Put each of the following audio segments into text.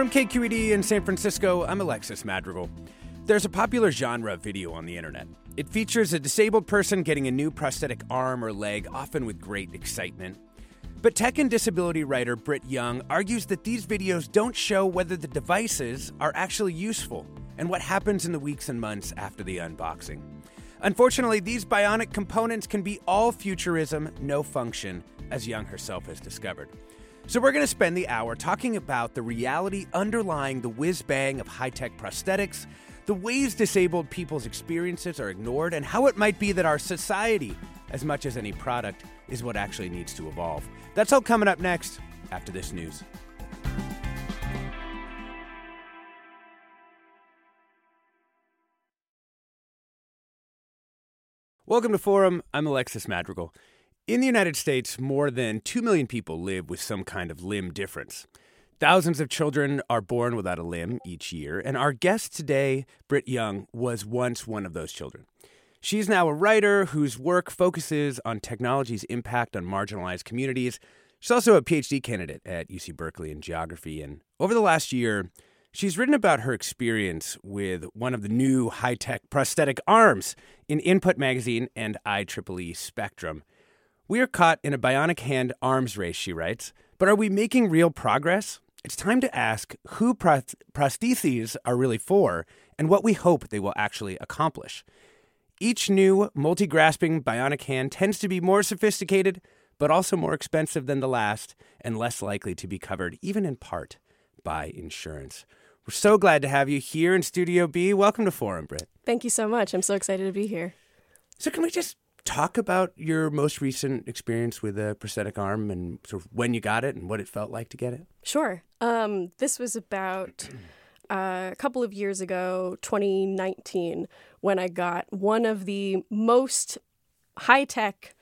From KQED in San Francisco, I'm Alexis Madrigal. There's a popular genre of video on the internet. It features a disabled person getting a new prosthetic arm or leg, often with great excitement. But tech and disability writer Britt Young argues that these videos don't show whether the devices are actually useful and what happens in the weeks and months after the unboxing. Unfortunately, these bionic components can be all futurism, no function, as Young herself has discovered. So, we're going to spend the hour talking about the reality underlying the whiz bang of high tech prosthetics, the ways disabled people's experiences are ignored, and how it might be that our society, as much as any product, is what actually needs to evolve. That's all coming up next after this news. Welcome to Forum. I'm Alexis Madrigal. In the United States, more than 2 million people live with some kind of limb difference. Thousands of children are born without a limb each year, and our guest today, Britt Young, was once one of those children. She's now a writer whose work focuses on technology's impact on marginalized communities. She's also a PhD candidate at UC Berkeley in geography, and over the last year, she's written about her experience with one of the new high tech prosthetic arms in Input Magazine and IEEE Spectrum. We are caught in a bionic hand arms race, she writes, but are we making real progress? It's time to ask who prostheses are really for and what we hope they will actually accomplish. Each new, multi grasping bionic hand tends to be more sophisticated, but also more expensive than the last and less likely to be covered, even in part, by insurance. We're so glad to have you here in Studio B. Welcome to Forum, Britt. Thank you so much. I'm so excited to be here. So, can we just talk about your most recent experience with a prosthetic arm and sort of when you got it and what it felt like to get it? Sure. Um, this was about uh, a couple of years ago, 2019, when I got one of the most high tech,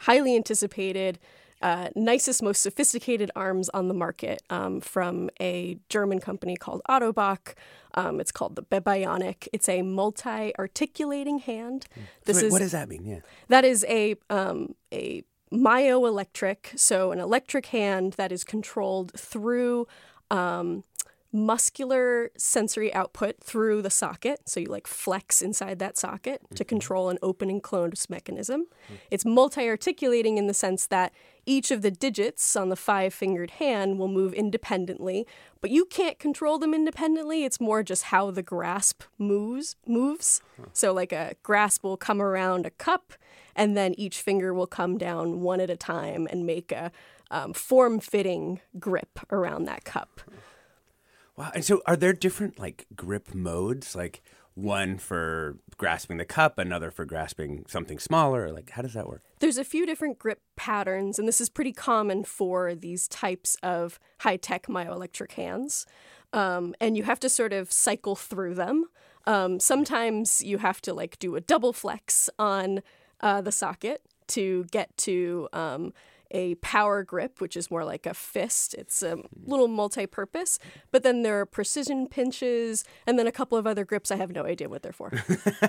highly anticipated uh, nicest, most sophisticated arms on the market um, from a German company called Ottobock. Um, it's called bebionic. It's a multi-articulating hand. Hmm. This so wait, is what does that mean? Yeah, that is a um, a myoelectric, so an electric hand that is controlled through um, muscular sensory output through the socket. So you like flex inside that socket mm-hmm. to control an open and closed mechanism. Mm-hmm. It's multi articulating in the sense that each of the digits on the five fingered hand will move independently, but you can't control them independently. It's more just how the grasp moves moves. So like a grasp will come around a cup and then each finger will come down one at a time and make a um, form fitting grip around that cup. Wow. And so are there different like grip modes? Like one for grasping the cup, another for grasping something smaller? Like how does that work? There's a few different grip patterns, and this is pretty common for these types of high tech myoelectric hands. Um, and you have to sort of cycle through them. Um, sometimes you have to like do a double flex on uh, the socket to get to um, a power grip, which is more like a fist. It's a little multi purpose. But then there are precision pinches and then a couple of other grips. I have no idea what they're for.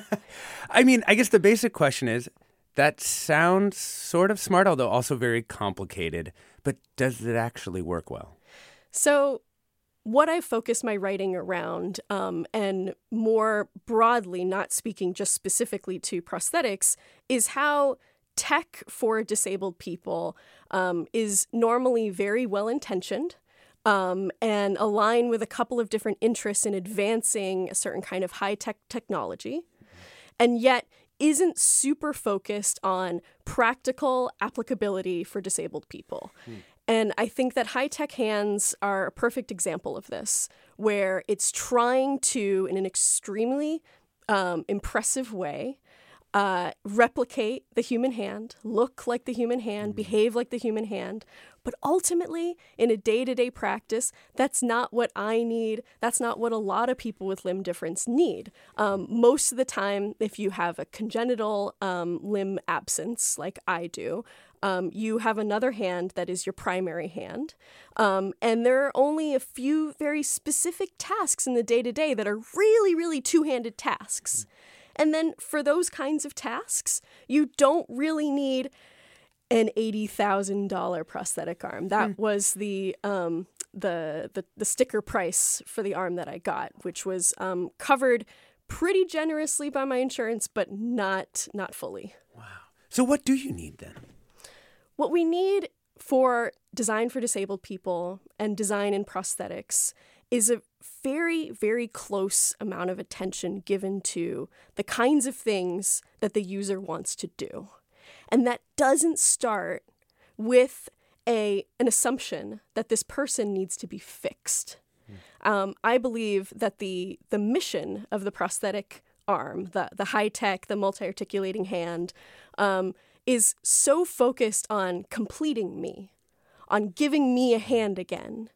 I mean, I guess the basic question is that sounds sort of smart, although also very complicated. But does it actually work well? So, what I focus my writing around, um, and more broadly, not speaking just specifically to prosthetics, is how tech for disabled people um, is normally very well intentioned. Um, and align with a couple of different interests in advancing a certain kind of high tech technology, and yet isn't super focused on practical applicability for disabled people. Hmm. And I think that high tech hands are a perfect example of this, where it's trying to, in an extremely um, impressive way, uh, replicate the human hand, look like the human hand, behave like the human hand. But ultimately, in a day to day practice, that's not what I need. That's not what a lot of people with limb difference need. Um, most of the time, if you have a congenital um, limb absence, like I do, um, you have another hand that is your primary hand. Um, and there are only a few very specific tasks in the day to day that are really, really two handed tasks. And then for those kinds of tasks, you don't really need an eighty thousand dollar prosthetic arm. That was the um, the, the the sticker price for the arm that I got, which was um, covered pretty generously by my insurance, but not not fully. Wow. So, what do you need then? What we need for design for disabled people and design in prosthetics is a very, very close amount of attention given to the kinds of things that the user wants to do. And that doesn't start with a, an assumption that this person needs to be fixed. Um, I believe that the, the mission of the prosthetic arm, the, the high tech, the multi articulating hand, um, is so focused on completing me, on giving me a hand again,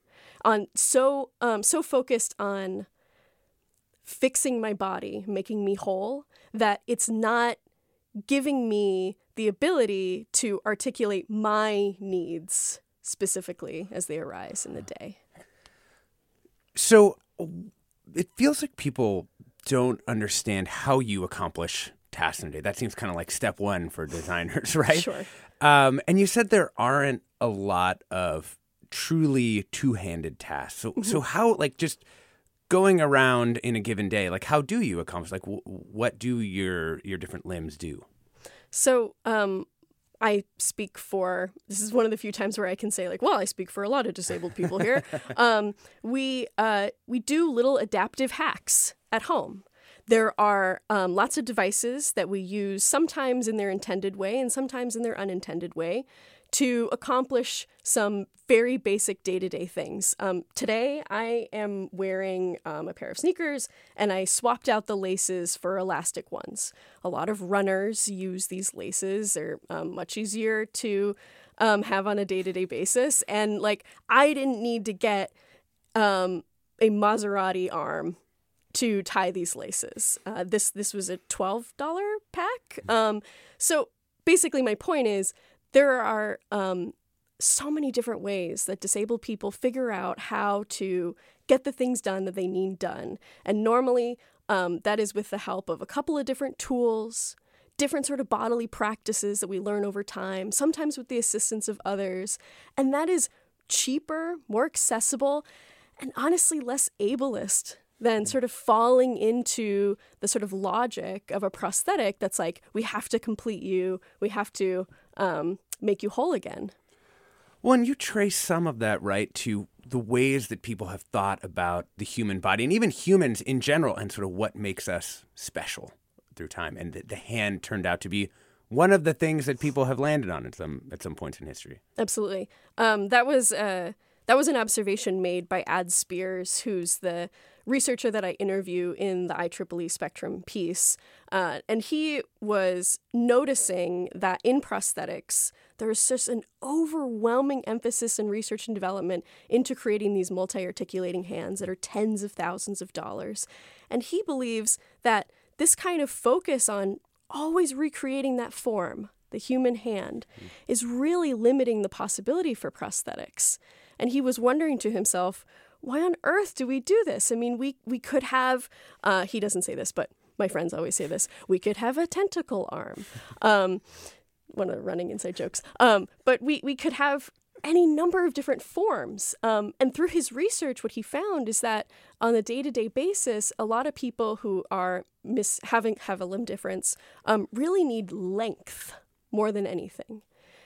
on so um, so focused on fixing my body, making me whole, that it's not giving me the ability to articulate my needs specifically as they arise in the day. So, it feels like people don't understand how you accomplish tasks in a day. That seems kind of like step one for designers, right? Sure. Um, and you said there aren't a lot of truly two-handed tasks. So, so how like just going around in a given day, like how do you accomplish? Like, w- what do your your different limbs do? So, um, I speak for this is one of the few times where I can say like, well, I speak for a lot of disabled people here. um, we uh, we do little adaptive hacks at home. There are um, lots of devices that we use sometimes in their intended way and sometimes in their unintended way to accomplish some very basic day to day things. Um, today, I am wearing um, a pair of sneakers and I swapped out the laces for elastic ones. A lot of runners use these laces, they're um, much easier to um, have on a day to day basis. And like, I didn't need to get um, a Maserati arm to tie these laces. Uh, this this was a twelve dollar pack. Um, so basically, my point is there are um, so many different ways that disabled people figure out how to get the things done that they need done, and normally um, that is with the help of a couple of different tools. Different sort of bodily practices that we learn over time, sometimes with the assistance of others. And that is cheaper, more accessible, and honestly less ableist than sort of falling into the sort of logic of a prosthetic that's like, we have to complete you, we have to um, make you whole again. Well, and you trace some of that right to the ways that people have thought about the human body and even humans in general and sort of what makes us special through time. And the, the hand turned out to be one of the things that people have landed on at some at some points in history. Absolutely. Um, that was uh, that was an observation made by Ad Spiers, who's the researcher that I interview in the IEEE Spectrum piece. Uh, and he was noticing that in prosthetics, there's just an overwhelming emphasis in research and development into creating these multi articulating hands that are tens of thousands of dollars. And he believes that this kind of focus on always recreating that form, the human hand, is really limiting the possibility for prosthetics. And he was wondering to himself, why on earth do we do this? I mean, we, we could have, uh, he doesn't say this, but my friends always say this, we could have a tentacle arm. Um, one of the running inside jokes. Um, but we, we could have any number of different forms. Um, and through his research, what he found is that on a day to day basis, a lot of people who are mis- having have a limb difference um, really need length more than anything.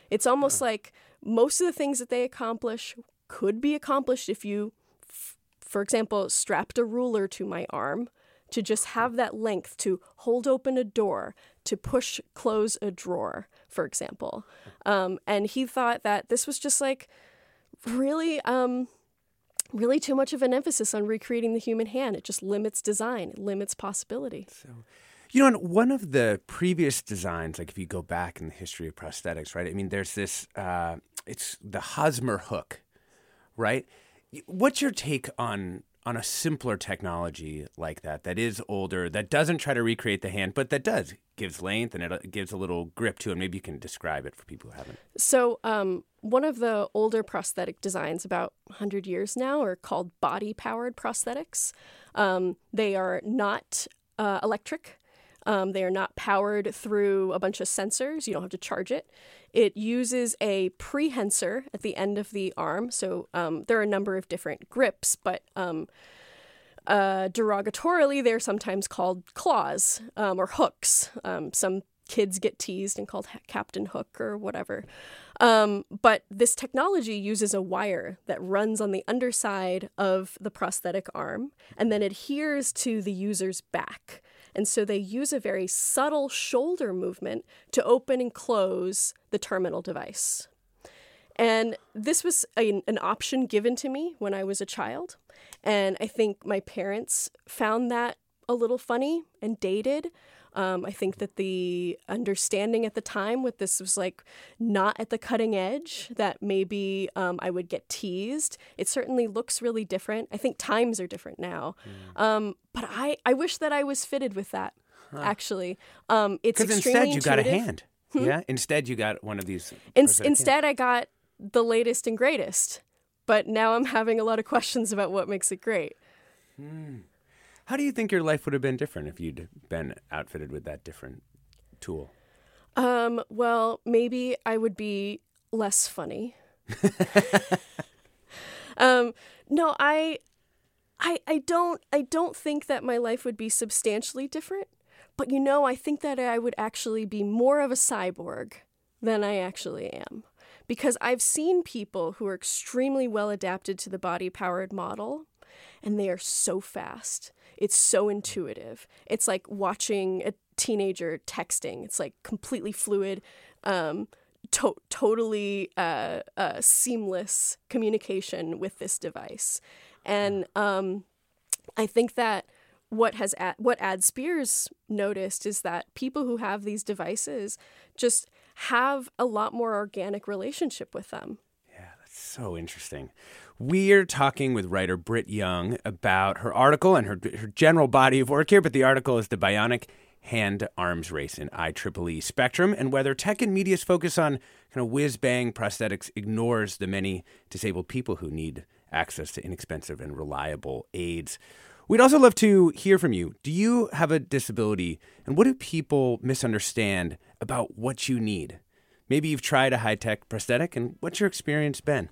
It's almost like most of the things that they accomplish could be accomplished if you, for example, strapped a ruler to my arm to just have that length to hold open a door, to push close a drawer, for example. Um, and he thought that this was just like really, um, really too much of an emphasis on recreating the human hand. It just limits design, it limits possibility. So You know, one of the previous designs, like if you go back in the history of prosthetics, right? I mean, there's this, uh, it's the Hosmer hook, right? What's your take on on a simpler technology like that that is older that doesn't try to recreate the hand but that does gives length and it uh, gives a little grip to it? Maybe you can describe it for people who haven't. So um, one of the older prosthetic designs about 100 years now are called body powered prosthetics. Um, they are not uh, electric um, they are not powered through a bunch of sensors. You don't have to charge it. It uses a prehensor at the end of the arm. So um, there are a number of different grips, but um, uh, derogatorily, they're sometimes called claws um, or hooks. Um, some kids get teased and called Captain Hook or whatever. Um, but this technology uses a wire that runs on the underside of the prosthetic arm and then adheres to the user's back. And so they use a very subtle shoulder movement to open and close the terminal device. And this was a, an option given to me when I was a child. And I think my parents found that a little funny and dated. Um, I think that the understanding at the time with this was like not at the cutting edge, that maybe um, I would get teased. It certainly looks really different. I think times are different now. Mm. Um, but I, I wish that I was fitted with that, huh. actually. Um, it's Because instead you got a hand. Hmm? Yeah. Instead you got one of these. In- instead, I got the latest and greatest. But now I'm having a lot of questions about what makes it great. Hmm. How do you think your life would have been different if you'd been outfitted with that different tool? Um, well, maybe I would be less funny. um, no, I I I don't I don't think that my life would be substantially different. But you know, I think that I would actually be more of a cyborg than I actually am. Because I've seen people who are extremely well adapted to the body powered model and they are so fast. It's so intuitive. It's like watching a teenager texting. It's like completely fluid, um, to- totally uh, uh, seamless communication with this device. And um, I think that what has ad- what Ad Spiers noticed is that people who have these devices just have a lot more organic relationship with them. So interesting. We're talking with writer Britt Young about her article and her, her general body of work here, but the article is The Bionic Hand Arms Race in IEEE Spectrum and whether tech and media's focus on kind of whiz bang prosthetics ignores the many disabled people who need access to inexpensive and reliable aids. We'd also love to hear from you. Do you have a disability, and what do people misunderstand about what you need? Maybe you've tried a high tech prosthetic, and what's your experience been?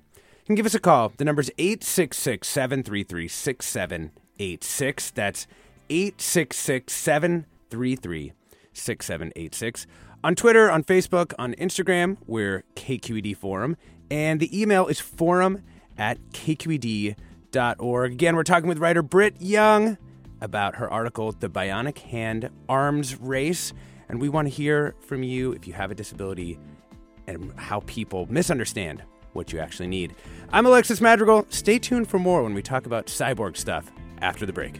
Can give us a call. The number is 866 733 6786. That's 866 733 6786. On Twitter, on Facebook, on Instagram, we're KQED Forum. And the email is forum at kqed.org. Again, we're talking with writer Britt Young about her article, The Bionic Hand Arms Race. And we want to hear from you if you have a disability and how people misunderstand what you actually need. I'm Alexis Madrigal. Stay tuned for more when we talk about cyborg stuff after the break.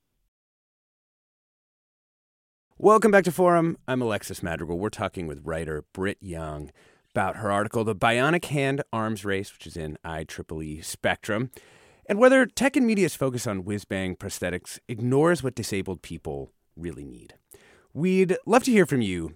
Welcome back to Forum. I'm Alexis Madrigal. We're talking with writer Britt Young about her article, The Bionic Hand Arms Race, which is in IEEE Spectrum, and whether tech and media's focus on whiz bang prosthetics ignores what disabled people really need. We'd love to hear from you.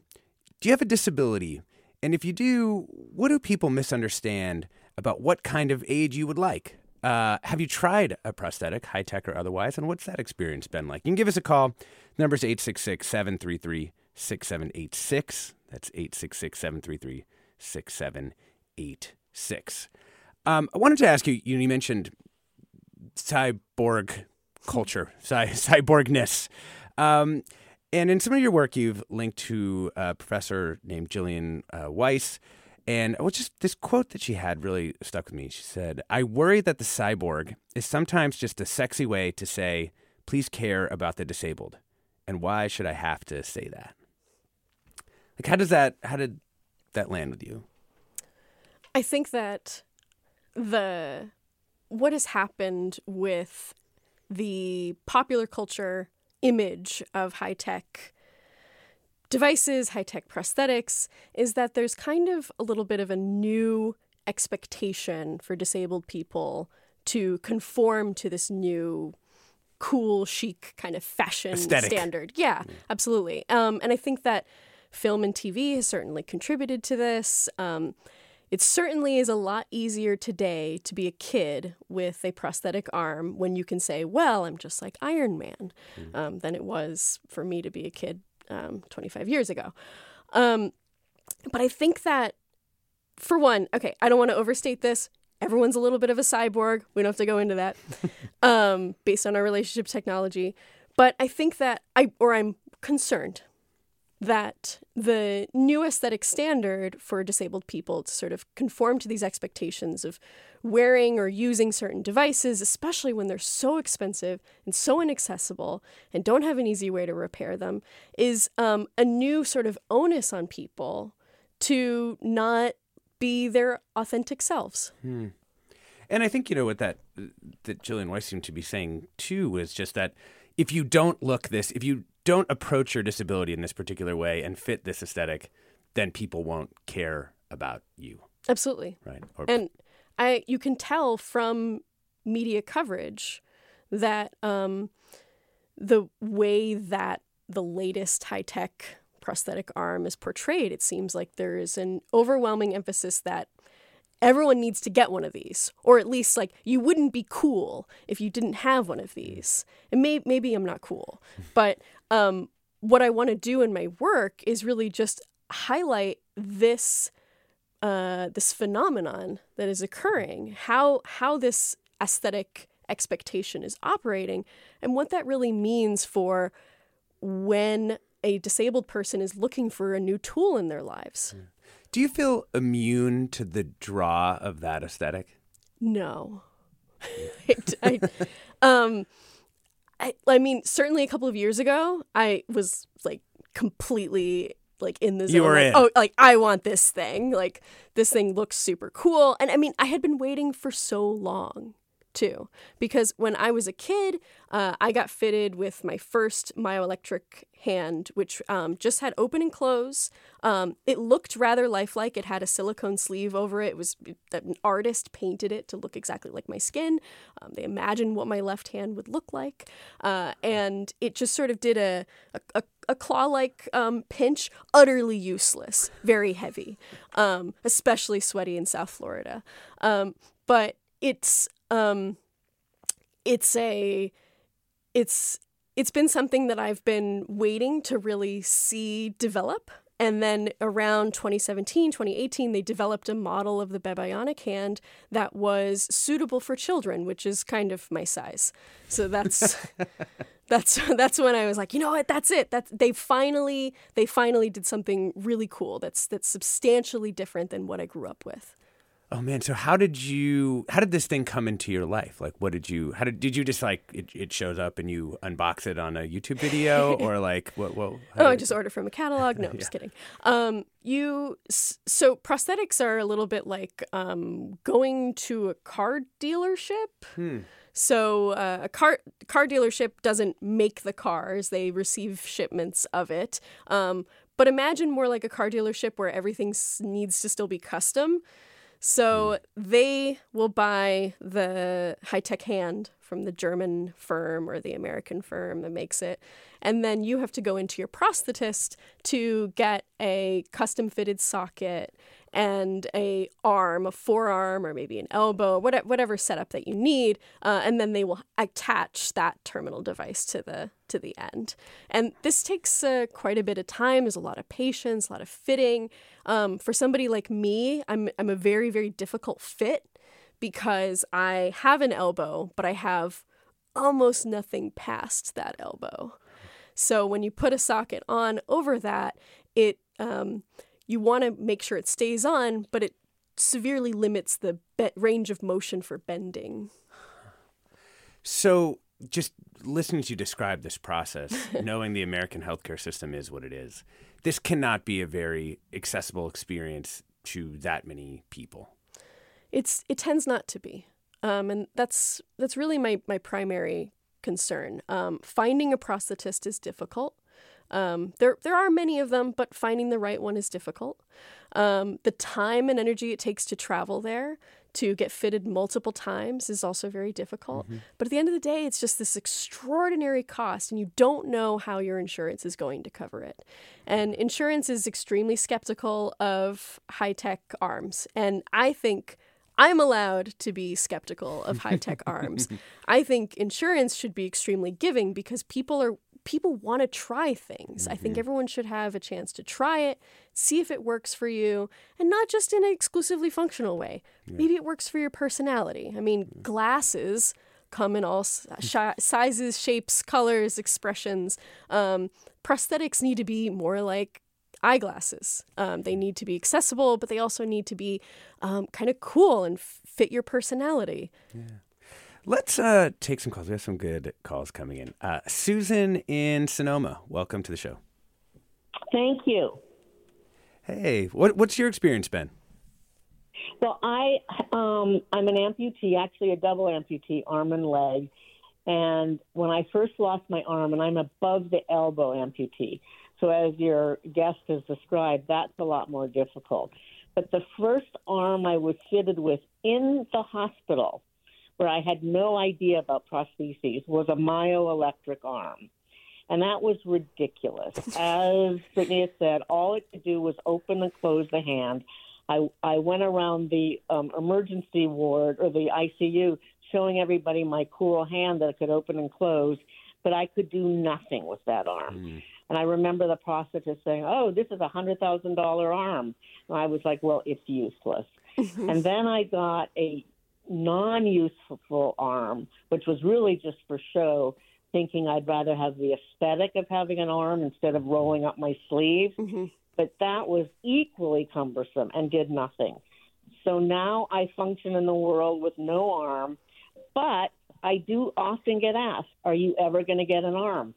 Do you have a disability? And if you do, what do people misunderstand about what kind of aid you would like? Uh, have you tried a prosthetic, high tech or otherwise? And what's that experience been like? You can give us a call. The number is 866 733 6786. That's 866 733 6786. Um, I wanted to ask you, you mentioned cyborg culture, cy- cyborgness. Um, and in some of your work, you've linked to a professor named Jillian uh, Weise. And was just this quote that she had really stuck with me. She said, I worry that the cyborg is sometimes just a sexy way to say, please care about the disabled. And why should I have to say that? Like, how does that, how did that land with you? I think that the what has happened with the popular culture image of high tech devices, high tech prosthetics, is that there's kind of a little bit of a new expectation for disabled people to conform to this new cool, chic kind of fashion Aesthetic. standard. Yeah, absolutely. Um, and I think that film and TV has certainly contributed to this. Um, it certainly is a lot easier today to be a kid with a prosthetic arm when you can say, well, I'm just like Iron Man, um, than it was for me to be a kid um, 25 years ago. Um, but I think that, for one, okay, I don't want to overstate this. Everyone's a little bit of a cyborg. We don't have to go into that um, based on our relationship technology. But I think that I, or I'm concerned that the new aesthetic standard for disabled people to sort of conform to these expectations of wearing or using certain devices, especially when they're so expensive and so inaccessible and don't have an easy way to repair them, is um, a new sort of onus on people to not be their authentic selves. And I think you know what that that Jillian Weise seemed to be saying too was just that if you don't look this, if you don't approach your disability in this particular way and fit this aesthetic, then people won't care about you, Absolutely. right? Or And I you can tell from media coverage that um, the way that the latest high tech prosthetic arm is portrayed, it seems like there is an overwhelming emphasis that everyone needs to get one of these, or at least like you wouldn't be cool if you didn't have one of these. And may- maybe I'm not cool, but um, what I want to do in my work is really just highlight this uh, this phenomenon that is occurring, how how this aesthetic expectation is operating, and what that really means for when a disabled person is looking for a new tool in their lives. Do you feel immune to the draw of that aesthetic? No. I, um, I, I mean, certainly a couple of years ago, I was like completely like in the zone. You were like, in. Oh, like I want this thing. Like this thing looks super cool. And I mean, I had been waiting for so long too, because when I was a kid, uh, I got fitted with my first myoelectric hand, which um, just had open and close. Um, it looked rather lifelike. It had a silicone sleeve over it. It was an artist painted it to look exactly like my skin. Um, they imagined what my left hand would look like, uh, and it just sort of did a a, a, a claw-like um, pinch, utterly useless, very heavy, um, especially sweaty in South Florida. Um, but it's um, it's a it's it's been something that I've been waiting to really see develop. And then around 2017, 2018, they developed a model of the bebionic hand that was suitable for children, which is kind of my size. So that's that's that's when I was like, you know what, that's it. That they finally they finally did something really cool. That's that's substantially different than what I grew up with. Oh man, so how did you how did this thing come into your life? Like what did you how did did you just like it, it shows up and you unbox it on a YouTube video or like what what Oh, I just ordered from a catalog. No, I'm just kidding. Um you so prosthetics are a little bit like um going to a car dealership. Hmm. So uh, a car car dealership doesn't make the cars; they receive shipments of it. Um, but imagine more like a car dealership where everything needs to still be custom. So they will buy the high tech hand from the German firm or the American firm that makes it. And then you have to go into your prosthetist to get a custom fitted socket and a arm, a forearm, or maybe an elbow, whatever, whatever setup that you need, uh, and then they will attach that terminal device to the to the end. And this takes uh, quite a bit of time. There's a lot of patience, a lot of fitting. Um, for somebody like me, I'm I'm a very very difficult fit because I have an elbow, but I have almost nothing past that elbow. So when you put a socket on over that, it um, you want to make sure it stays on, but it severely limits the be- range of motion for bending. So, just listening to you describe this process, knowing the American healthcare system is what it is, this cannot be a very accessible experience to that many people. It's it tends not to be, um, and that's that's really my my primary concern. Um, finding a prosthetist is difficult. Um, there, there are many of them, but finding the right one is difficult. Um, the time and energy it takes to travel there to get fitted multiple times is also very difficult. Mm-hmm. But at the end of the day, it's just this extraordinary cost, and you don't know how your insurance is going to cover it. And insurance is extremely skeptical of high tech arms. And I think I'm allowed to be skeptical of high tech arms. I think insurance should be extremely giving because people are people want to try things. Mm-hmm. I think mm-hmm. everyone should have a chance to try it, see if it works for you, and not just in an exclusively functional way. Yeah. Maybe it works for your personality. I mean, mm. glasses come in all sizes, shapes, colors, expressions. Um, prosthetics need to be more like eyeglasses. Um, they need to be accessible, but they also need to be um, kind of cool and f- fit your personality. Yeah. Let's uh, take some calls. We have some good calls coming in. Uh, Susan in Sonoma, welcome to the show. Thank you. Hey, what, what's your experience been? Well, I um, I'm an amputee, actually a double amputee, arm and leg. And when I first lost my arm, and I'm above the elbow amputee, so as your guest has described, that's a lot more difficult. But the first arm I was fitted with in the hospital where I had no idea about prostheses was a myoelectric arm. And that was ridiculous. As Brittany has said, all it could do was open and close the hand. I, I went around the um, emergency ward or the ICU showing everybody my cool hand that could open and close, but I could do nothing with that arm. Mm. And I remember the prosthetist saying, "Oh, this is a hundred thousand dollar arm," and I was like, "Well, it's useless." and then I got a non useful arm, which was really just for show, thinking I'd rather have the aesthetic of having an arm instead of rolling up my sleeve. Mm-hmm. But that was equally cumbersome and did nothing. So now I function in the world with no arm, but I do often get asked, Are you ever going to get an arm?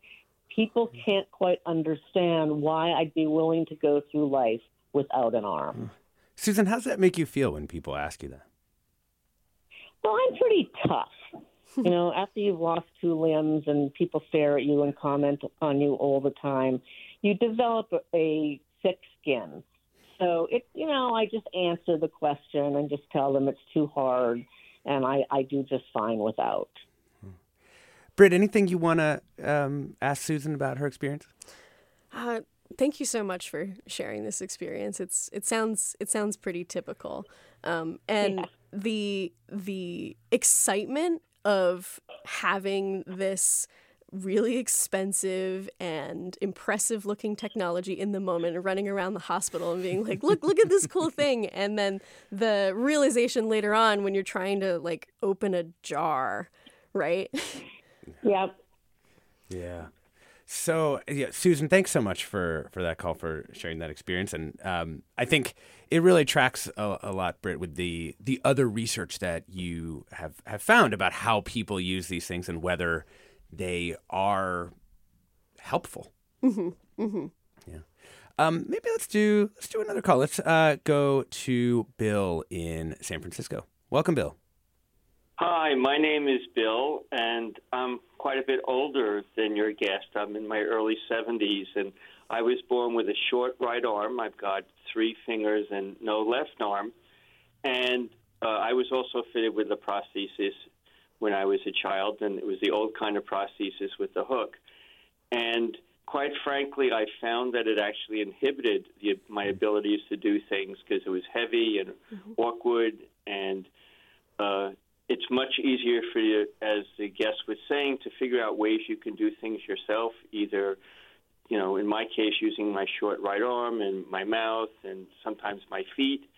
People can't quite understand why I'd be willing to go through life without an arm. Susan, how does that make you feel when people ask you that? Well, I'm pretty tough. you know, after you've lost two limbs and people stare at you and comment on you all the time, you develop a thick skin. So it, you know, I just answer the question and just tell them it's too hard, and I, I do just fine without. Britt, anything you want to um, ask Susan about her experience? Uh, thank you so much for sharing this experience. It's it sounds it sounds pretty typical, um, and yeah the the excitement of having this really expensive and impressive looking technology in the moment and running around the hospital and being like look look at this cool thing. And then the realization later on when you're trying to like open a jar right? Yep. Yeah So, yeah, Susan, thanks so much for for that call for sharing that experience, and um, I think it really tracks a, a, lot, Britt, with the the other research that you have have found about how people use these things and whether they are helpful. Mm-hmm. Mm-hmm. Yeah. Um, maybe let's do let's do another call. Let's uh, go to Bill in San Francisco. Welcome, Bill. Hi, my name is Bill, and I'm quite a bit older than your guest. I'm in my early 70s, and I was born with a short right arm. I've got three fingers and no left arm. And uh, I was also fitted with a prosthesis when I was a child, and it was the old kind of prosthesis with the hook. And quite frankly, I found that it actually inhibited the, my abilities to do things because it was heavy and mm-hmm. awkward and uh, it's much easier for you, as the guest was saying, to figure out ways you can do things yourself, either, you know, in my case, using my short right arm and my mouth and sometimes my feet.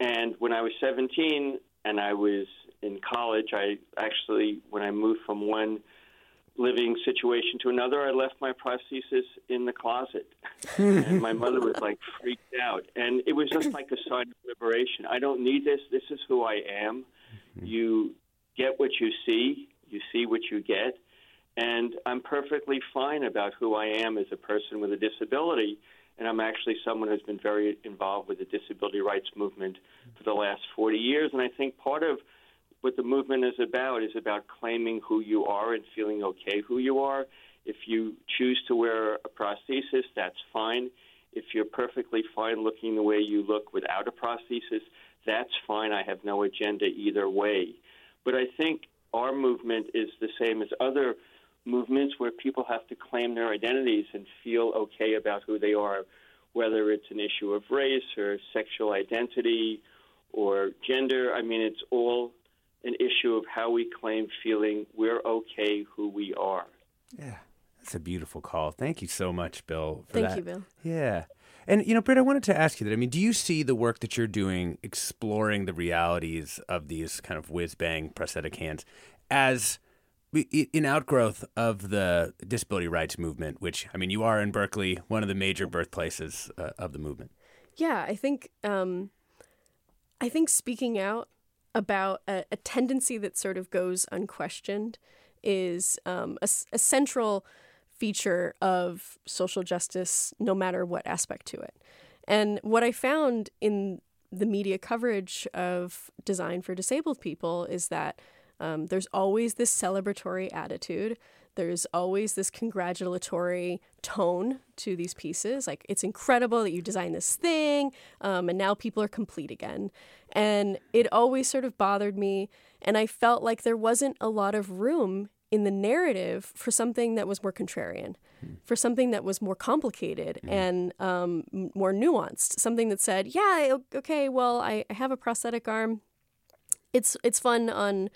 And when I was 17 and I was in college, I actually, when I moved from one living situation to another, I left my prosthesis in the closet. and my mother was like freaked out. And it was just like a sign of liberation. I don't need this. This is who I am. You get what you see, you see what you get, and I'm perfectly fine about who I am as a person with a disability. And I'm actually someone who's been very involved with the disability rights movement for the last 40 years. And I think part of what the movement is about is about claiming who you are and feeling okay who you are. If you choose to wear a prosthesis, that's fine. If you're perfectly fine looking the way you look without a prosthesis, that's fine. I have no agenda either way. But I think our movement is the same as other movements where people have to claim their identities and feel okay about who they are, whether it's an issue of race or sexual identity or gender. I mean, it's all an issue of how we claim feeling we're okay who we are. Yeah, that's a beautiful call. Thank you so much, Bill. Thank that. you, Bill. Yeah. And you know, Britt, I wanted to ask you that. I mean, do you see the work that you're doing exploring the realities of these kind of whiz bang prosthetic hands as an outgrowth of the disability rights movement? Which I mean, you are in Berkeley, one of the major birthplaces uh, of the movement. Yeah, I think um, I think speaking out about a, a, tendency that sort of goes unquestioned is um, a, a central feature of social justice, no matter what aspect to it. And what I found in the media coverage of design for disabled people is that um, there's always this celebratory attitude. There's always this congratulatory tone to these pieces. Like, it's incredible that you designed this thing, um, and now people are complete again. And it always sort of bothered me. And I felt like there wasn't a lot of room in the narrative for something that was more contrarian, mm. for something that was more complicated mm. and um, more nuanced. Something that said, "Yeah, okay, well, I, I have a prosthetic arm. It's it's fun on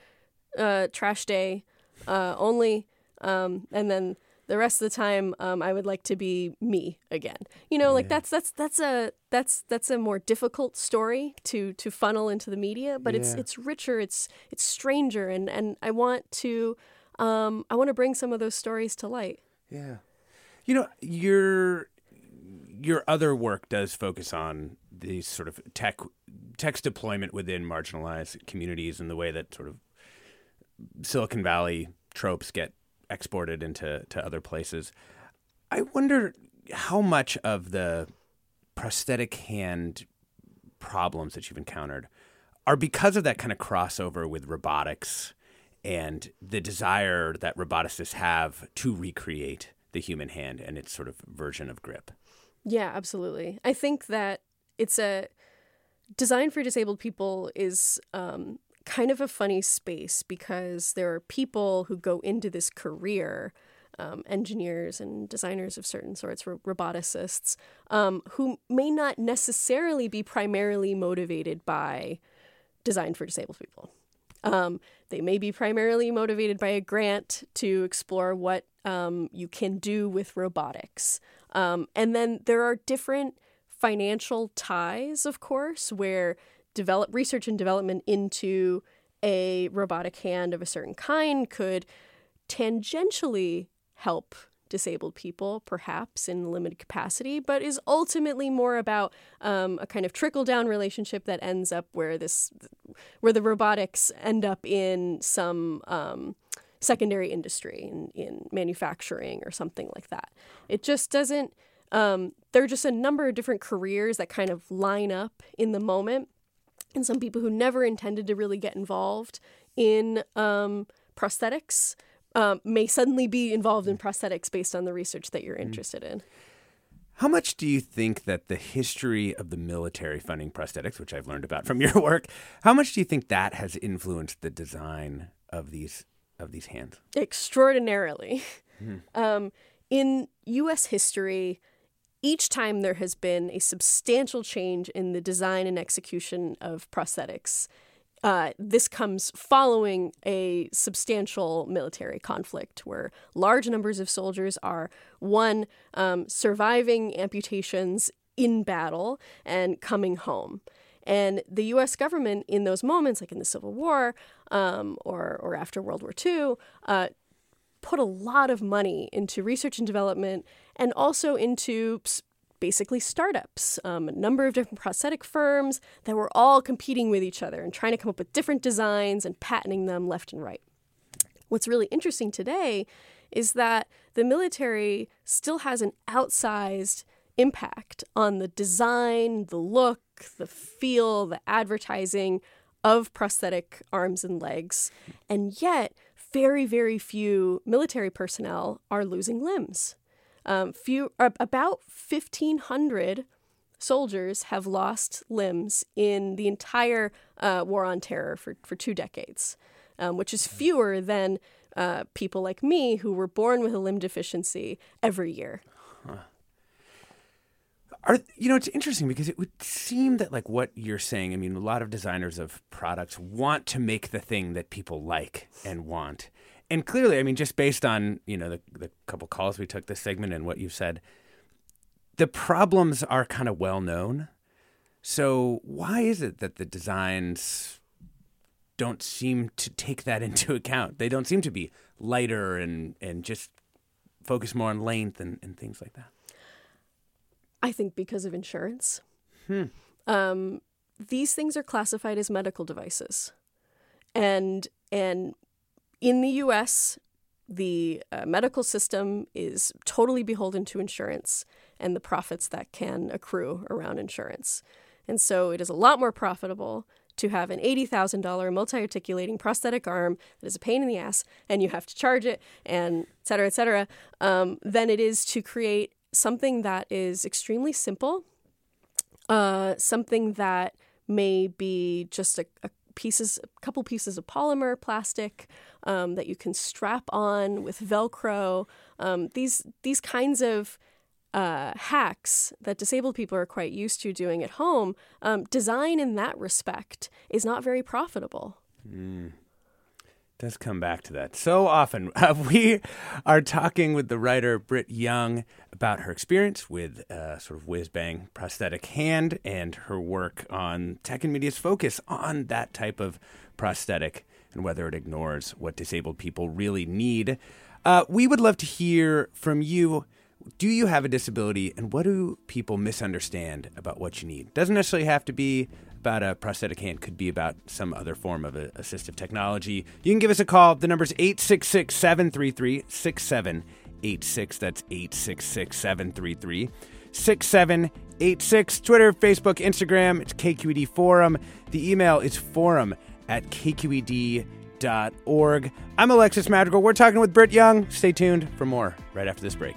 uh, trash day uh, only, um, and then." The rest of the time, um, I would like to be me again. You know, yeah. like that's that's that's a that's that's a more difficult story to to funnel into the media, but yeah. it's it's richer, it's it's stranger, and and I want to um, I want to bring some of those stories to light. Yeah, you know your your other work does focus on the sort of tech text deployment within marginalized communities and the way that sort of Silicon Valley tropes get exported into to other places. I wonder how much of the prosthetic hand problems that you've encountered are because of that kind of crossover with robotics and the desire that roboticists have to recreate the human hand and its sort of version of grip. Yeah, absolutely. I think that it's a design for disabled people is um, kind of a funny space because there are people who go into this career. Um, engineers and designers of certain sorts, roboticists, um, who may not necessarily be primarily motivated by design for disabled people. Um, they may be primarily motivated by a grant to explore what um, you can do with robotics. Um, and then there are different financial ties, of course, where develop research and development into a robotic hand of a certain kind could tangentially help disabled people, perhaps in limited capacity, but is ultimately more about um, a kind of trickle down relationship that ends up where this, where the robotics end up in some um, secondary industry, in, in manufacturing or something like that. It just doesn't. Um, there are just a number of different careers that kind of line up in the moment, and some people who never intended to really get involved in um, prosthetics um, may suddenly be involved in prosthetics based on the research that you're mm. interested in. How much do you think that the history of the military funding prosthetics, which I've learned about from your work, how much do you think that has influenced the design of these of these hands? Extraordinarily. Mm. Um, in U.S. history, each time there has been a substantial change in the design and execution of prosthetics, uh, this comes following a substantial military conflict where large numbers of soldiers are, one, um, surviving amputations in battle and coming home. And the US government, in those moments, like in the Civil War um, or, or after World War II, uh, put a lot of money into research and development and also into basically startups, um, a number of different prosthetic firms that were all competing with each other and trying to come up with different designs and patenting them left and right. What's really interesting today is that the military still has an outsized impact on the design, the look, the feel, the advertising of prosthetic arms and legs. And yet, very, very few military personnel are losing limbs. Um, few about fifteen hundred soldiers have lost limbs in the entire uh, war on terror for, for two decades, um, which is fewer than uh, people like me who were born with a limb deficiency every year. Huh. Are you know it's interesting because it would seem that like what you're saying. I mean, a lot of designers of products want to make the thing that people like and want, and clearly, I mean, just based on you know the, the couple calls we took this segment and what you've said, the problems are kind of well known. So why is it that the designs don't seem to take that into account? They don't seem to be lighter and and just focus more on length and, and things like that. I think because of insurance. Hmm. Um, these things are classified as medical devices, and and in the US, the uh, medical system is totally beholden to insurance and the profits that can accrue around insurance. And so it is a lot more profitable to have an $80,000 multi articulating prosthetic arm that is a pain in the ass and you have to charge it and et cetera, et cetera, um, than it is to create something that is extremely simple, uh, something that may be just a, a pieces, a couple pieces of polymer plastic um, that you can strap on with Velcro. Um, these these kinds of uh, hacks that disabled people are quite used to doing at home. Um, design in that respect is not very profitable. Mm does come back to that so often. Uh, we are talking with the writer Britt Young about her experience with uh, sort of whiz bang prosthetic hand and her work on Tech and Media's focus on that type of prosthetic and whether it ignores what disabled people really need. Uh, we would love to hear from you. Do you have a disability, and what do people misunderstand about what you need? Doesn't necessarily have to be about a prosthetic hand could be about some other form of assistive technology. You can give us a call. The number is 866 733 6786. That's 866 733 6786. Twitter, Facebook, Instagram. It's KQED Forum. The email is forum at kqed.org. I'm Alexis Madrigal. We're talking with Britt Young. Stay tuned for more right after this break.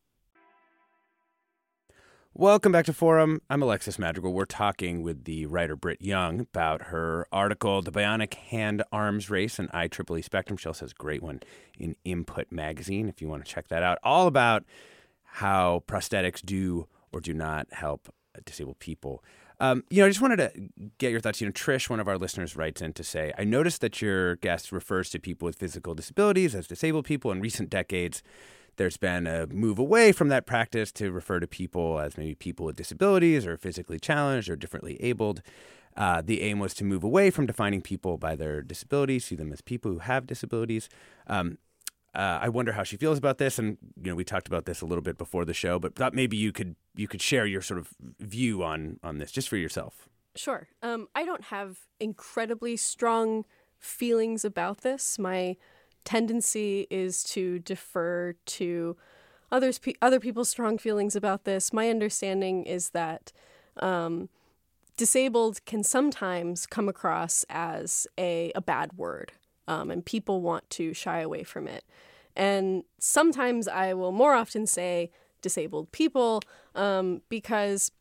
Welcome back to Forum. I'm Alexis Madrigal. We're talking with the writer Britt Young about her article, The Bionic Hand Arms Race and IEEE Spectrum. She also has a great one in Input Magazine if you want to check that out. All about how prosthetics do or do not help disabled people. Um, you know, I just wanted to get your thoughts. You know, Trish, one of our listeners, writes in to say, I noticed that your guest refers to people with physical disabilities as disabled people in recent decades there's been a move away from that practice to refer to people as maybe people with disabilities or physically challenged or differently abled. Uh, the aim was to move away from defining people by their disabilities, see them as people who have disabilities. Um, uh, I wonder how she feels about this, and you know we talked about this a little bit before the show, but thought maybe you could you could share your sort of view on on this just for yourself. Sure. Um, I don't have incredibly strong feelings about this. My tendency is to defer to others other people's strong feelings about this. My understanding is that um, disabled can sometimes come across as a, a bad word, um, and people want to shy away from it. And sometimes I will more often say disabled people um, because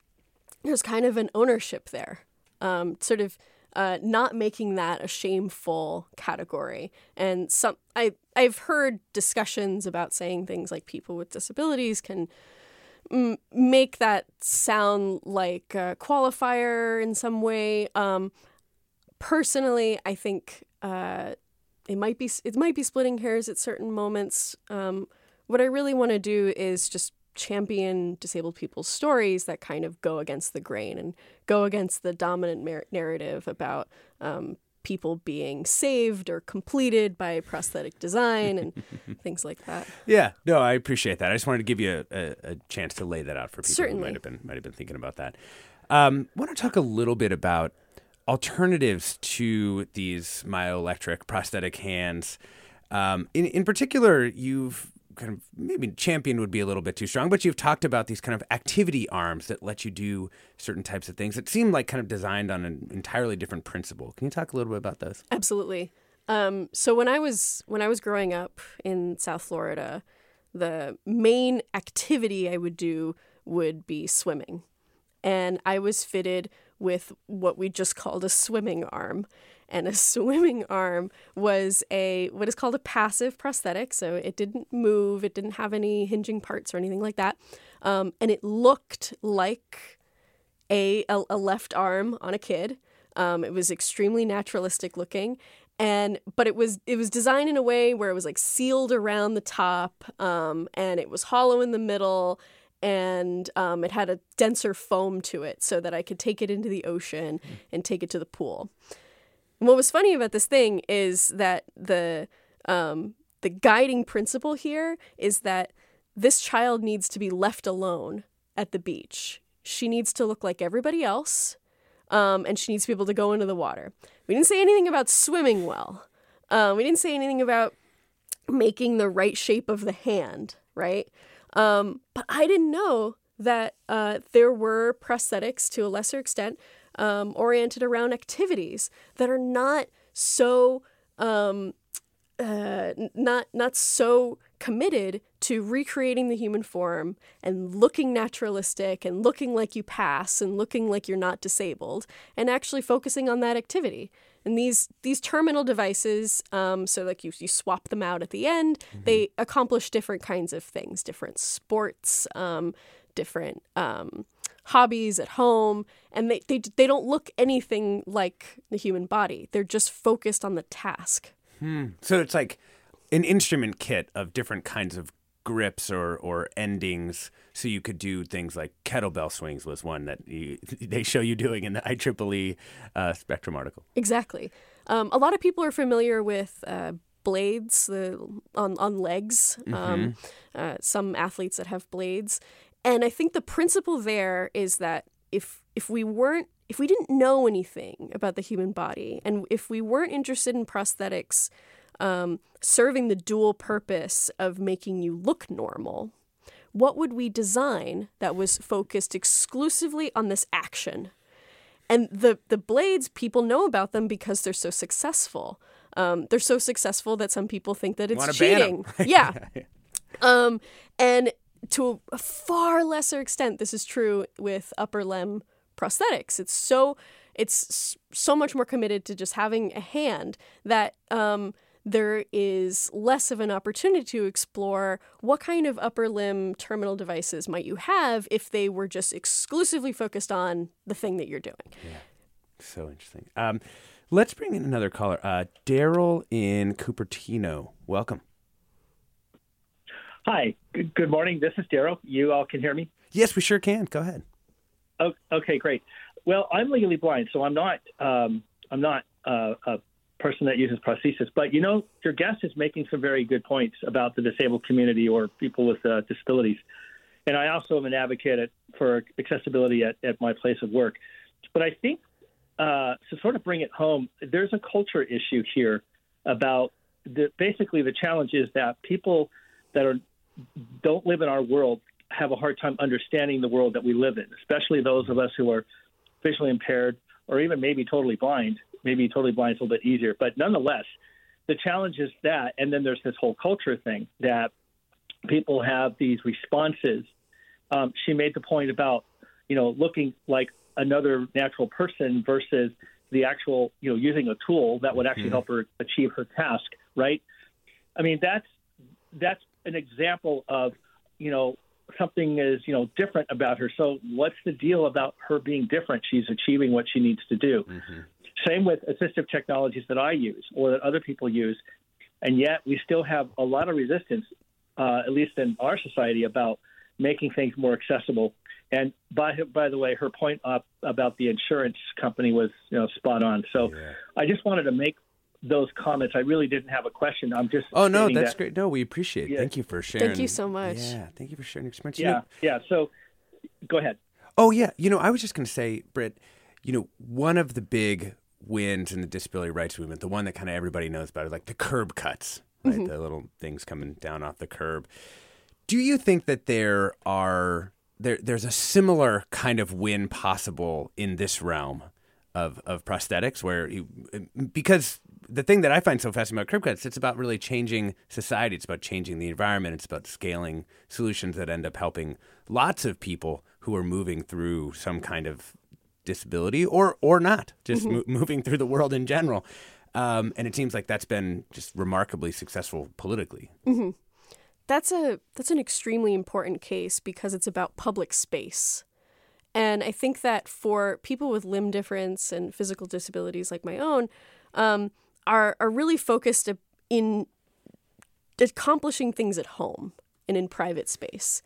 there's kind of an ownership there. Um, sort of uh, not making that a shameful category. And some I I've heard discussions about saying things like people with disabilities can m- make that sound like a qualifier in some way. Um, personally, I think uh, it might be it might be splitting hairs at certain moments. Um, what I really want to do is just champion disabled people's stories that kind of go against the grain and go against the dominant mer- narrative about um, people being saved or completed by prosthetic design and things like that. Yeah, no, I appreciate that. I just wanted to give you a, a, a chance to lay that out for people Certainly. who might have been might have been thinking about that. Um, I want to talk a little bit about alternatives to these myoelectric prosthetic hands. Um, in in particular, you've kind of maybe champion would be a little bit too strong, but you've talked about these kind of activity arms that let you do certain types of things that seem like kind of designed on an entirely different principle. Can you talk a little bit about those? Absolutely. Um, so when I was when I was growing up in South Florida, the main activity I would do would be swimming, and I was fitted with what we just called a swimming arm and a swimming arm was a what is called a passive prosthetic. So it didn't move, it didn't have any hinging parts or anything like that, um, and it looked like a, a, a left arm on a kid. Um, it was extremely naturalistic looking, and but it was it was designed in a way where it was like sealed around the top, um, and it was hollow in the middle, and um, it had a denser foam to it so that I could take it into the ocean and take it to the pool. And what was funny about this thing is that the um, the guiding principle here is that this child needs to be left alone at the beach. She needs to look like everybody else, um, and she needs to be able to go into the water. We didn't say anything about swimming well. Um, we didn't say anything about making the right shape of the hand, right? Um, but I didn't know that uh, there were prosthetics to a lesser extent um, oriented around activities that are not so um, uh, not not so committed to recreating the human form and looking naturalistic and looking like you pass and looking like you're not disabled and actually focusing on that activity and these these terminal devices um, so like you, you swap them out at the end mm-hmm. they accomplish different kinds of things different sports um, different um, hobbies at home and they, they they don't look anything like the human body they're just focused on the task hmm. so it's like an instrument kit of different kinds of grips or or endings so you could do things like kettlebell swings was one that you, they show you doing in the IEEE uh, Spectrum article. Exactly. Um, a lot of people are familiar with uh, blades the, on on legs. Um, uh, some athletes that have blades, and I think the principle there is that if if we weren't if we didn't know anything about the human body and if we weren't interested in prosthetics um, serving the dual purpose of making you look normal, what would we design that was focused exclusively on this action? And the the blades, people know about them because they're so successful. Um, they're so successful that some people think that it's Wanna ban 'em. cheating. yeah. Um, and to a far lesser extent, this is true with upper limb prosthetics. It's so it's so much more committed to just having a hand that um, there is less of an opportunity to explore what kind of upper limb terminal devices might you have if they were just exclusively focused on the thing that you're doing. Yeah. So interesting. Um, let's bring in another caller. Uh, Daryl in Cupertino. Welcome. Hi, good, morning. This is Daryl. You all can hear me? Yes, we sure can. Go ahead. Oh, okay, great. Well, I'm legally blind, so I'm not um, I'm not uh, a person that uses prosthesis. But you know, your guest is making some very good points about the disabled community or people with uh, disabilities. And I also am an advocate at, for accessibility at, at my place of work. But I think uh, to sort of bring it home, there's a culture issue here about the, basically the challenge is that people that are don't live in our world have a hard time understanding the world that we live in, especially those of us who are visually impaired or even maybe totally blind. Maybe totally blind is a little bit easier, but nonetheless, the challenge is that, and then there's this whole culture thing that people have these responses. Um, she made the point about, you know, looking like another natural person versus the actual, you know, using a tool that would actually help her achieve her task, right? I mean, that's that's an example of, you know, something is, you know, different about her. So what's the deal about her being different? She's achieving what she needs to do. Same with assistive technologies that I use or that other people use. And yet we still have a lot of resistance, uh, at least in our society, about making things more accessible. And by by the way, her point up about the insurance company was you know spot on. So I just wanted to make those comments. I really didn't have a question. I'm just Oh no, that's that- great. No, we appreciate it. Yeah. Thank you for sharing. Thank you so much. Yeah, thank you for sharing your experience. You Yeah, know- yeah. So go ahead. Oh yeah, you know, I was just going to say, Britt, you know, one of the big wins in the disability rights movement, the one that kind of everybody knows about, is like the curb cuts, right? Mm-hmm. The little things coming down off the curb. Do you think that there are there there's a similar kind of win possible in this realm of of prosthetics where you, because the thing that I find so fascinating about curb cuts, it's about really changing society. It's about changing the environment. It's about scaling solutions that end up helping lots of people who are moving through some kind of disability or or not, just mo- moving through the world in general. Um, and it seems like that's been just remarkably successful politically. That's a that's an extremely important case because it's about public space. And I think that for people with limb difference and physical disabilities like my own, um, are are really focused in accomplishing things at home and in private space.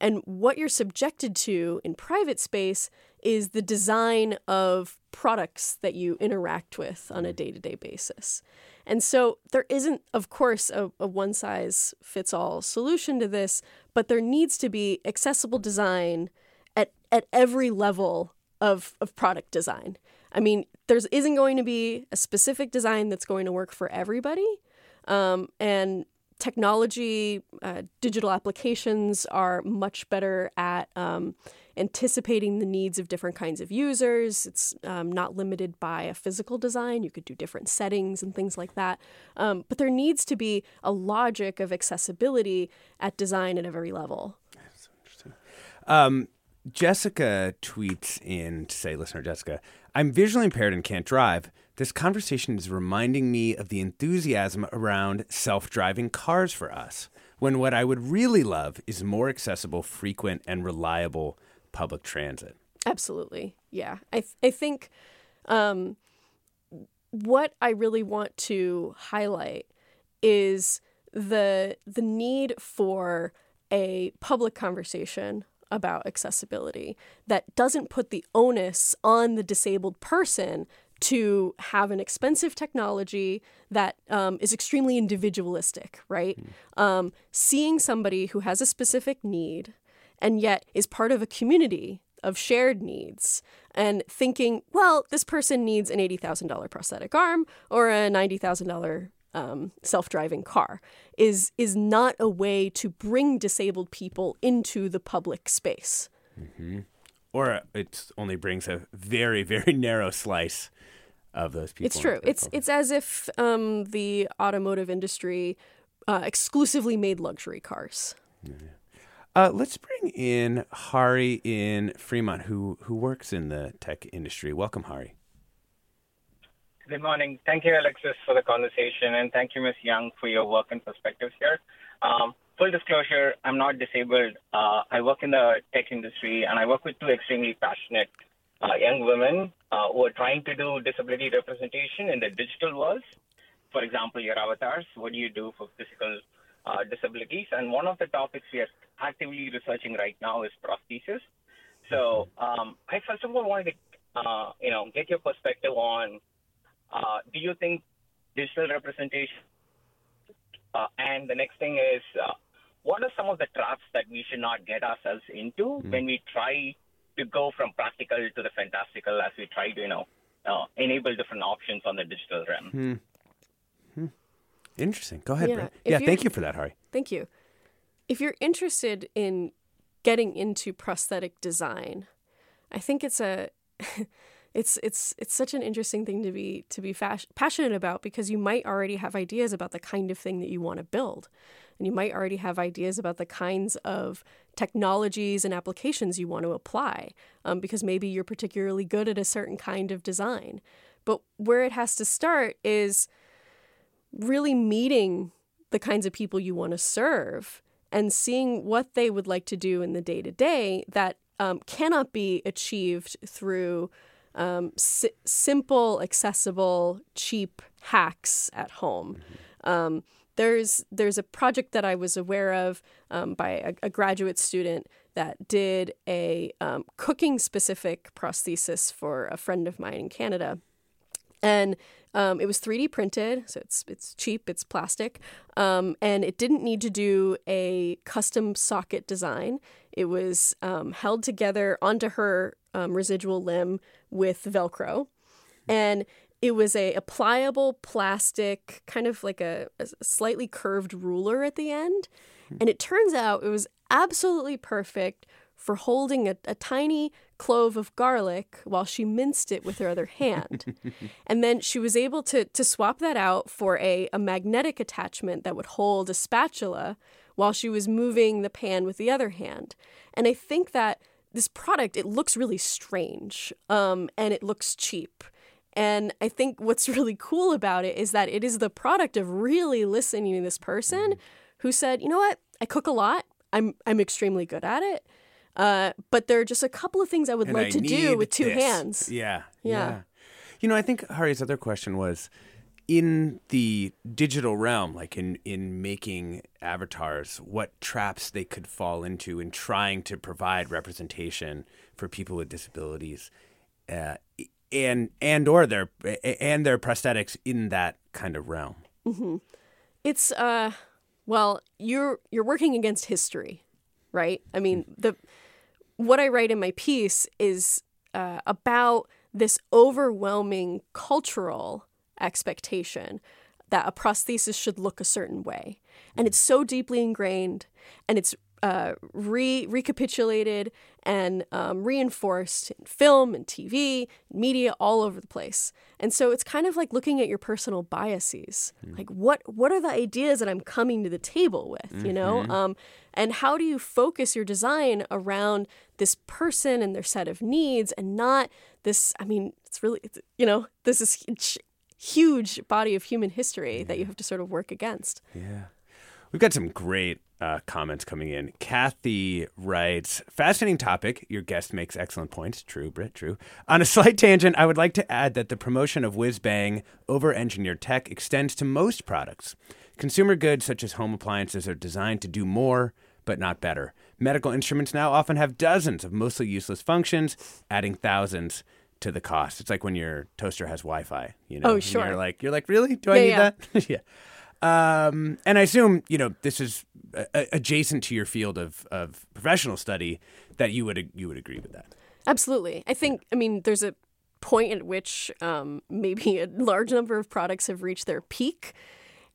And what you're subjected to in private space is the design of products that you interact with on a day to day basis. And so there isn't, of course, a, a one size fits all solution to this, but there needs to be accessible design at, at every level of, of product design. I mean, there's isn't going to be a specific design that's going to work for everybody. Um, and technology, uh, digital applications are much better at um, anticipating the needs of different kinds of users. It's um, not limited by a physical design. You could do different settings and things like that. Um, but there needs to be a logic of accessibility at design at every level. Um, Jessica tweets in to say, listener Jessica, I'm visually impaired and can't drive. This conversation is reminding me of the enthusiasm around self driving cars for us, when what I would really love is more accessible, frequent, and reliable public transit. Absolutely. Yeah. I, th- I think um, what I really want to highlight is the the need for a public conversation about accessibility that doesn't put the onus on the disabled person to have an expensive technology that um, is extremely individualistic, right? Um, seeing somebody who has a specific need and yet is part of a community of shared needs and thinking, well, this person needs an $80,000 prosthetic arm or a $90,000 um, self-driving car is is not a way to bring disabled people into the public space. Or it only brings a very, very narrow slice of those people. It's true. It's public. it's as if um, the automotive industry uh, exclusively made luxury cars. Uh, let's bring in Hari in Fremont, who who works in the tech industry. Welcome, Hari. Good morning. Thank you, Alexis, for the conversation, and thank you, Ms. Young, for your work and perspectives here. Um, full disclosure, I'm not disabled. Uh, I work in the tech industry, and I work with two extremely passionate uh, young women uh, who are trying to do disability representation in the digital world. For example, your avatars. What do you do for physical uh, disabilities? And one of the topics we are actively researching right now is prosthesis. So um, I first of all wanted to, uh, you know, get your perspective on uh, do you think digital representation? Uh, and the next thing is, uh, what are some of the traps that we should not get ourselves into when we try to go from practical to the fantastical as we try to, you know, uh, enable different options on the digital realm? Interesting. Go ahead, Yeah, Yeah, thank you for that, Hari. Thank you. If you're interested in getting into prosthetic design, I think it's a it's it's it's such an interesting thing to be to be fas- passionate about because you might already have ideas about the kind of thing that you want to build. And you might already have ideas about the kinds of technologies and applications you want to apply um, because maybe you're particularly good at a certain kind of design. But where it has to start is really meeting the kinds of people you want to serve and seeing what they would like to do in the day to day that um, cannot be achieved through um, si- simple, accessible, cheap hacks at home. Um, there's there's a project that I was aware of um, by a, a graduate student that did a um, cooking specific prosthesis for a friend of mine in Canada and um, it was 3D printed, so it's it's cheap, it's plastic, um, and it didn't need to do a custom socket design. It was held together onto her residual limb with Velcro, and it was a, a pliable plastic, kind of like a, a slightly curved ruler at the end, hmm. and it turns out it was absolutely perfect for holding a, a tiny clove of garlic while she minced it with her other hand. and then she was able to, to swap that out for a, a magnetic attachment that would hold a spatula while she was moving the pan with the other hand. And I think that this product, it looks really strange um, and it looks cheap. And I think what's really cool about it is that it is the product of really listening to this person who said, you know what, I cook a lot. I'm I'm extremely good at it. Uh, but there are just a couple of things I would And like I to do with two this. hands. Yeah, Yeah. You know, I think Hari's other question was in the digital realm, like in in making avatars, what traps they could fall into in trying to provide representation for people with disabilities, uh, and and or their and their prosthetics in that kind of realm. It's uh well, you're you're working against history, right? I mean, the what I write in my piece is uh, about this overwhelming cultural expectation that a prosthesis should look a certain way, and it's so deeply ingrained, and it's uh, re recapitulated and um, reinforced in film and TV, media all over the place. And so it's kind of like looking at your personal biases. Like what what are the ideas that I'm coming to the table with, you know? Um, and how do you focus your design around this person and their set of needs and not this I mean, it's really it's, you know, this is huge, body of human history that you have to sort of work against. Yeah. We've got some great uh, comments coming in. Kathy writes, fascinating topic. Your guest makes excellent points. True, Britt, true. On a slight tangent, I would like to add that the promotion of whiz bang over engineered tech extends to most products. Consumer goods such as home appliances are designed to do more, but not better. Medical instruments now often have dozens of mostly useless functions, adding thousands to the cost. It's like when your toaster has Wi-Fi. You know, Oh, And sure. You're like, you're like, really? Do I Yeah, need yeah. that? yeah. Um, and I assume you know this is a- adjacent to your field of, of professional study that you would you would agree with that. Absolutely. I think, I mean, there's a point at which um, maybe a large number of products have reached their peak,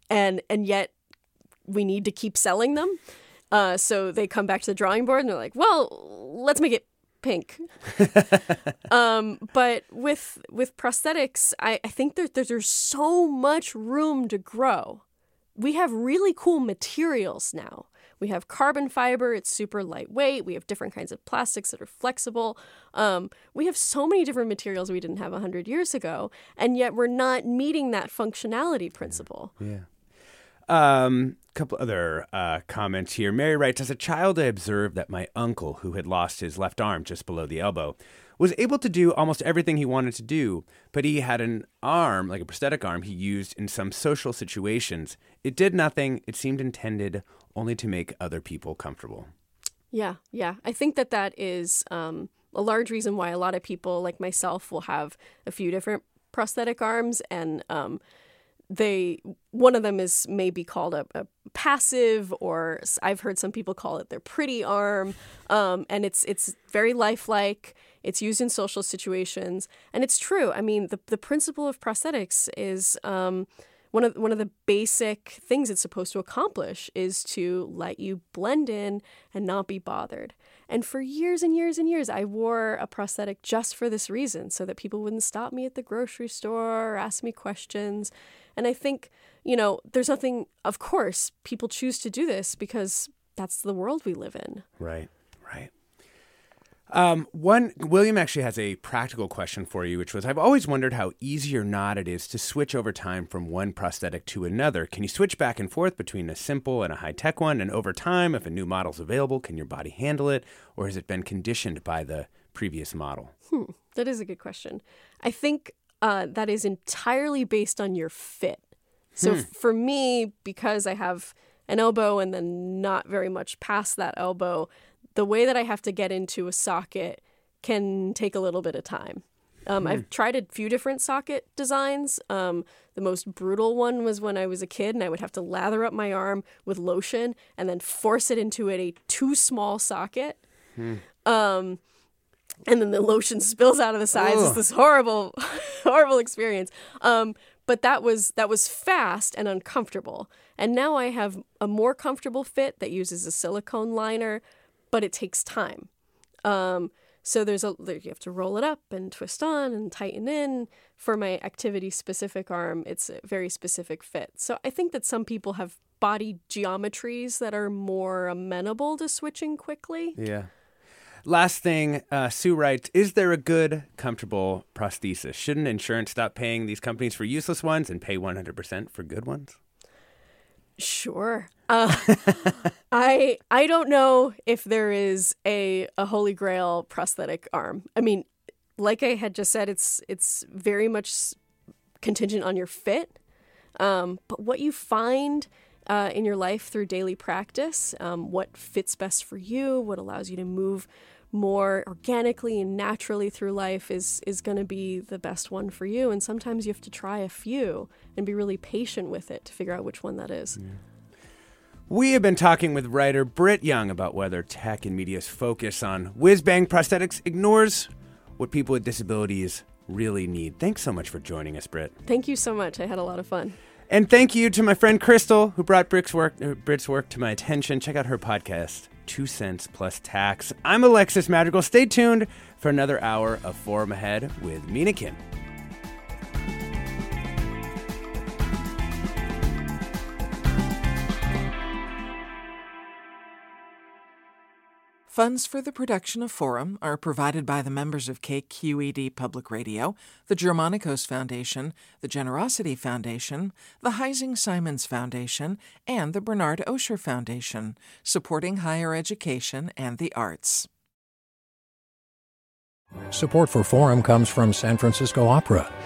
and and yet we need to keep selling them. Uh, so they come back to the drawing board and they're like, well, let's make it pink. um, but with with prosthetics, I, I think there, there, there's so much room to grow. We have really cool materials now. We have carbon fiber, it's super lightweight. We have different kinds of plastics that are flexible. Um, we have so many different materials we didn't have 100 years ago, and yet we're not meeting that functionality principle. Yeah. Um, couple other uh, comments here. Mary writes, as a child, I observed that my uncle, who had lost his left arm just below the elbow, was able to do almost everything he wanted to do, but he had an arm, like a prosthetic arm, he used in some social situations. It did nothing. It seemed intended only to make other people comfortable. Yeah, yeah. I think that that is um, a large reason why a lot of people, like myself, will have a few different prosthetic arms, and um, they one of them is maybe called a, a passive, or i've heard some people call it their pretty arm, um, and it's it's very lifelike. It's used in social situations, and it's true. I mean, the the principle of prosthetics is. Um, one of one of the basic things it's supposed to accomplish is to let you blend in and not be bothered. And for years and years and years, I wore a prosthetic just for this reason, so that people wouldn't stop me at the grocery store or ask me questions. And I think, you know, there's nothing. Of course, people choose to do this because that's the world we live in. Right, right. Um, one William actually has a practical question for you, which was I've always wondered how easy or not it is to switch over time from one prosthetic to another. Can you switch back and forth between a simple and a high tech one? And over time, if a new model's available, can your body handle it, or has it been conditioned by the previous model? Hmm, that is a good question. I think uh, that is entirely based on your fit. So Hmm. for me, because I have an elbow and then not very much past that elbow, the way that I have to get into a socket can take a little bit of time. Um, I've tried a few different socket designs. Um, the most brutal one was when I was a kid, and I would have to lather up my arm with lotion and then force it into it a too small socket. Um, and then the lotion spills out of the sides. It's this horrible, horrible experience. Um, but that was that was fast and uncomfortable. And now I have a more comfortable fit that uses a silicone liner, but it takes time. Um, so there's a you have to roll it up and twist on and tighten in. For my activity specific arm, it's a very specific fit. So I think that some people have body geometries that are more amenable to switching quickly. Yeah. Last thing, uh, Sue writes Is there a good, comfortable prosthesis? Shouldn't insurance stop paying these companies for useless ones and pay 100% for good ones? Sure. Uh, I I don't know if there is a a holy grail prosthetic arm. I mean, like I had just said, it's it's very much contingent on your fit. Um, but what you find uh, in your life through daily practice, um, what fits best for you, what allows you to move more organically and naturally through life is is going to be the best one for you. And sometimes you have to try a few and be really patient with it to figure out which one that is. We have been talking with writer Britt Young about whether tech and media's focus on whiz bang prosthetics ignores what people with disabilities really need. Thanks so much for joining us, Britt. Thank you so much. I had a lot of fun. And thank you to my friend Crystal, who brought Brick's work, uh, Britt's work to my attention. Check out her podcast, Two Cents Plus Tax. I'm Alexis Madrigal. Stay tuned for another hour of Forum Ahead with Mina Kim. Funds for the production of Forum are provided by the members of KQED Public Radio, the Germanacos Foundation, the Generosity Foundation, the Heising Simons Foundation, and the Bernard Osher Foundation, supporting higher education and the arts. Support for Forum comes from San Francisco Opera.